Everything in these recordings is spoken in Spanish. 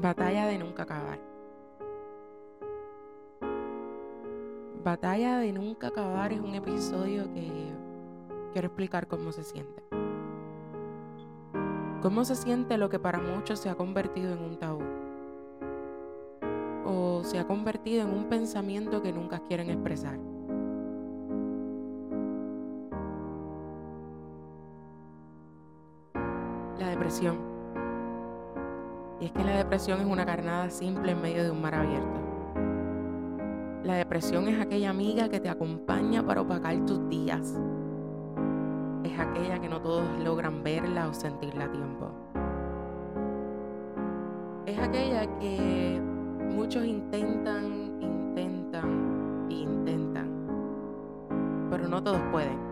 Batalla de nunca acabar. Batalla de nunca acabar es un episodio que quiero explicar cómo se siente. ¿Cómo se siente lo que para muchos se ha convertido en un tabú? O se ha convertido en un pensamiento que nunca quieren expresar. La depresión. Y es que la depresión es una carnada simple en medio de un mar abierto. La depresión es aquella amiga que te acompaña para opacar tus días. Es aquella que no todos logran verla o sentirla a tiempo. Es aquella que muchos intentan, intentan e intentan, pero no todos pueden.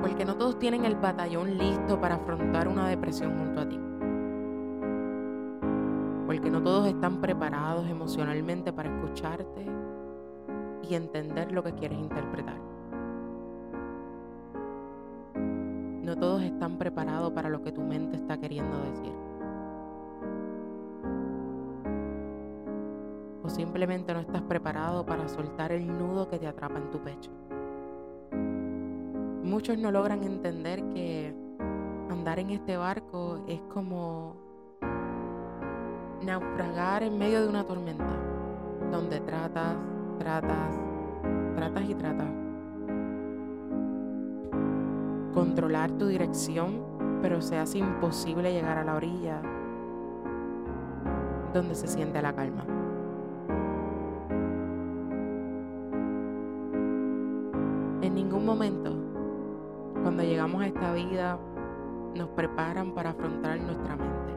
Porque no todos tienen el batallón listo para afrontar una depresión junto a ti. Porque no todos están preparados emocionalmente para escucharte y entender lo que quieres interpretar. No todos están preparados para lo que tu mente está queriendo decir. O simplemente no estás preparado para soltar el nudo que te atrapa en tu pecho. Muchos no logran entender que andar en este barco es como naufragar en medio de una tormenta, donde tratas, tratas, tratas y tratas. Controlar tu dirección, pero se hace imposible llegar a la orilla donde se siente la calma. En ningún momento cuando llegamos a esta vida, nos preparan para afrontar nuestra mente.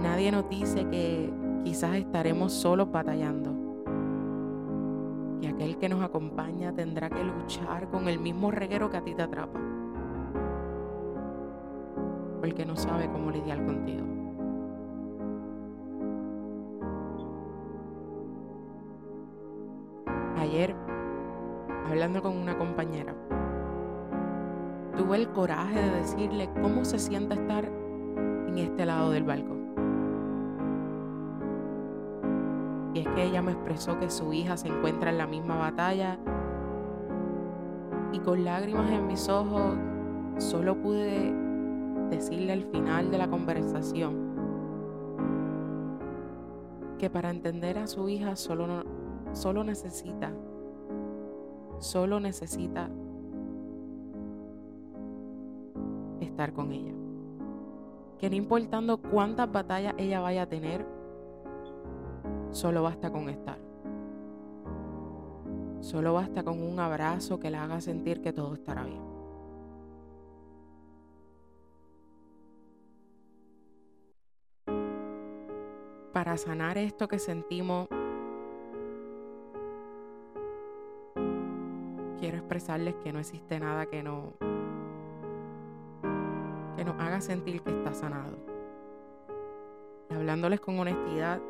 Nadie nos dice que quizás estaremos solos batallando. Y aquel que nos acompaña tendrá que luchar con el mismo reguero que a ti te atrapa. Porque no sabe cómo lidiar contigo. Ayer hablando con una compañera, tuve el coraje de decirle cómo se siente estar en este lado del barco. Y es que ella me expresó que su hija se encuentra en la misma batalla y con lágrimas en mis ojos solo pude decirle al final de la conversación que para entender a su hija solo, solo necesita solo necesita estar con ella. Que no importando cuántas batallas ella vaya a tener, solo basta con estar. Solo basta con un abrazo que le haga sentir que todo estará bien. Para sanar esto que sentimos quiero expresarles que no existe nada que no haga sentir que está sanado. Hablándoles con honestidad,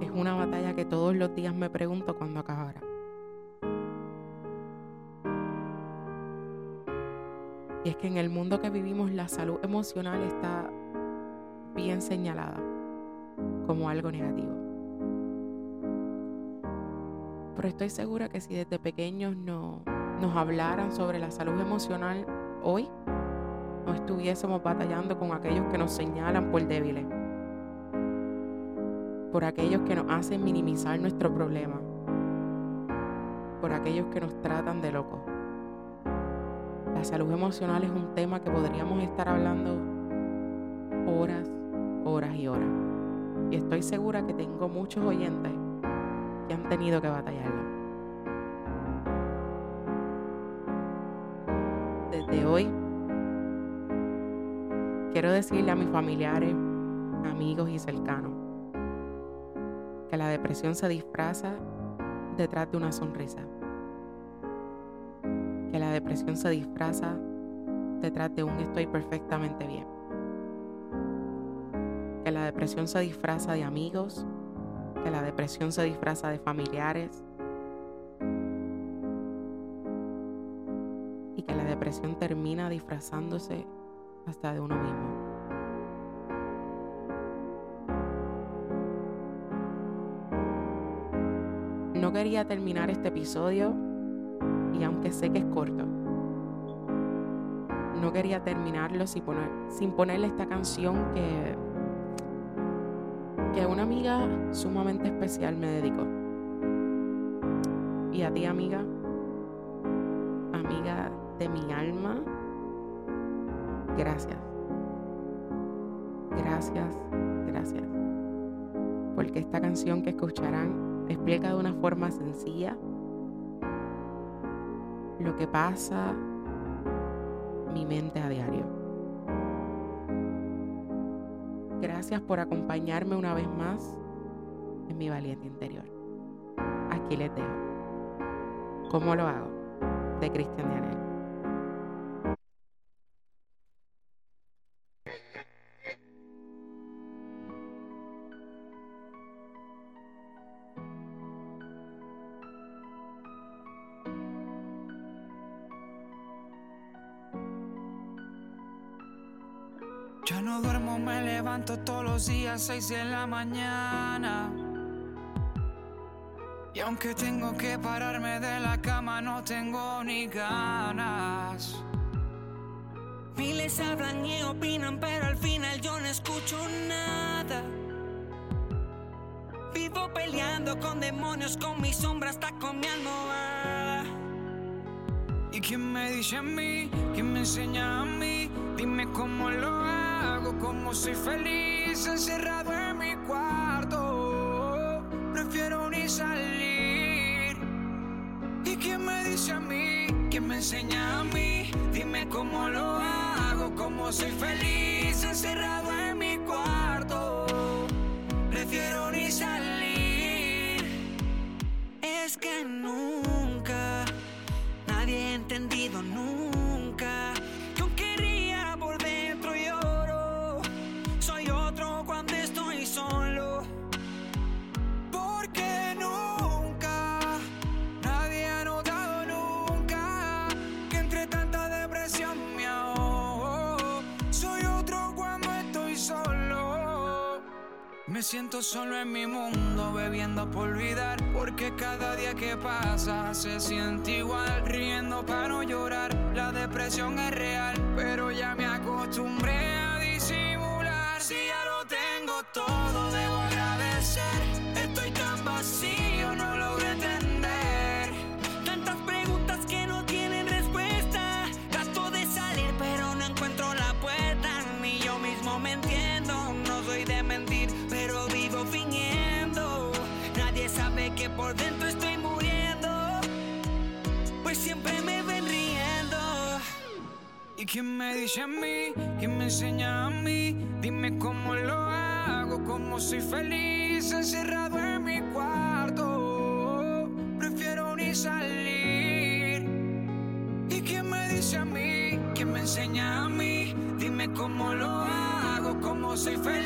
es una batalla que todos los días me pregunto cuándo acabará. Y es que en el mundo que vivimos la salud emocional está bien señalada como algo negativo. Pero estoy segura que si desde pequeños no, nos hablaran sobre la salud emocional hoy, no estuviésemos batallando con aquellos que nos señalan por débiles, por aquellos que nos hacen minimizar nuestro problema, por aquellos que nos tratan de locos. La salud emocional es un tema que podríamos estar hablando horas, horas y horas. Y estoy segura que tengo muchos oyentes han tenido que batallarla. Desde hoy, quiero decirle a mis familiares, amigos y cercanos que la depresión se disfraza detrás de una sonrisa. Que la depresión se disfraza detrás de un estoy perfectamente bien. Que la depresión se disfraza de amigos, que la depresión se disfraza de familiares y que la depresión termina disfrazándose hasta de uno mismo. No quería terminar este episodio y aunque sé que es corto, no quería terminarlo sin, sin ponerle esta canción que, que una amiga sumamente especial me dedicó. Y a ti amiga, amiga de mi alma, gracias. Gracias, gracias. Porque esta canción que escucharán explica de una forma sencilla lo que pasa mi mente a diario. Gracias por acompañarme una vez más en mi valiente interior. Aquí les dejo. ¿Cómo lo hago? De Cristian Dianel. Ya no duermo, me levanto todos los días, seis de la mañana. Y aunque tengo que pararme de la cama, no tengo ni ganas. Miles hablan y opinan, pero al final yo no escucho nada. Vivo peleando con demonios, con mi sombra, hasta con mi almohada. ¿Y quién me dice a mí? ¿Quién me enseña a mí? Dime cómo lo hago como soy feliz encerrado en mi cuarto. Prefiero ni salir. ¿Y quién me dice a mí? ¿Quién me enseña a mí? Dime cómo lo hago, como soy feliz encerrado en mi cuarto. Prefiero ni salir. Es que nunca siento solo en mi mundo, bebiendo por olvidar. Porque cada día que pasa se siente igual. Riendo para no llorar, la depresión es real. Pero ya me acostumbré a disimular. Si ya lo tengo todo, dice a mí? ¿Quién me enseña a mí? Dime cómo lo hago, cómo soy feliz encerrado en mi cuarto. Prefiero ni salir. ¿Y quién me dice a mí? ¿Quién me enseña a mí? Dime cómo lo hago, cómo soy feliz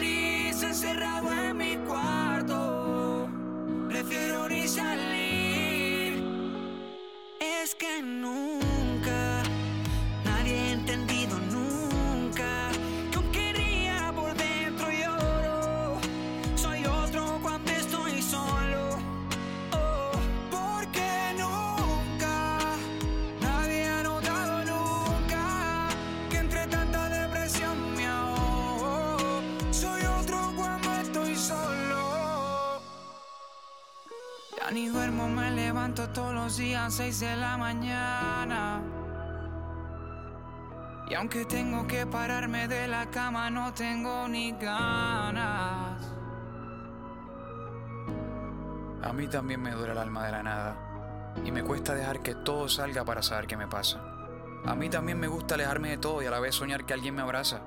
levanto todos los días, seis de la mañana. Y aunque tengo que pararme de la cama, no tengo ni ganas. A mí también me duele el alma de la nada. Y me cuesta dejar que todo salga para saber qué me pasa. A mí también me gusta alejarme de todo y a la vez soñar que alguien me abraza.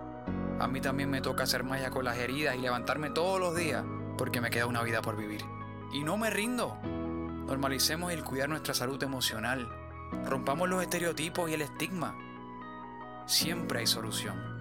A mí también me toca hacer malla con las heridas y levantarme todos los días porque me queda una vida por vivir. Y no me rindo. Normalicemos el cuidar nuestra salud emocional. Rompamos los estereotipos y el estigma. Siempre hay solución.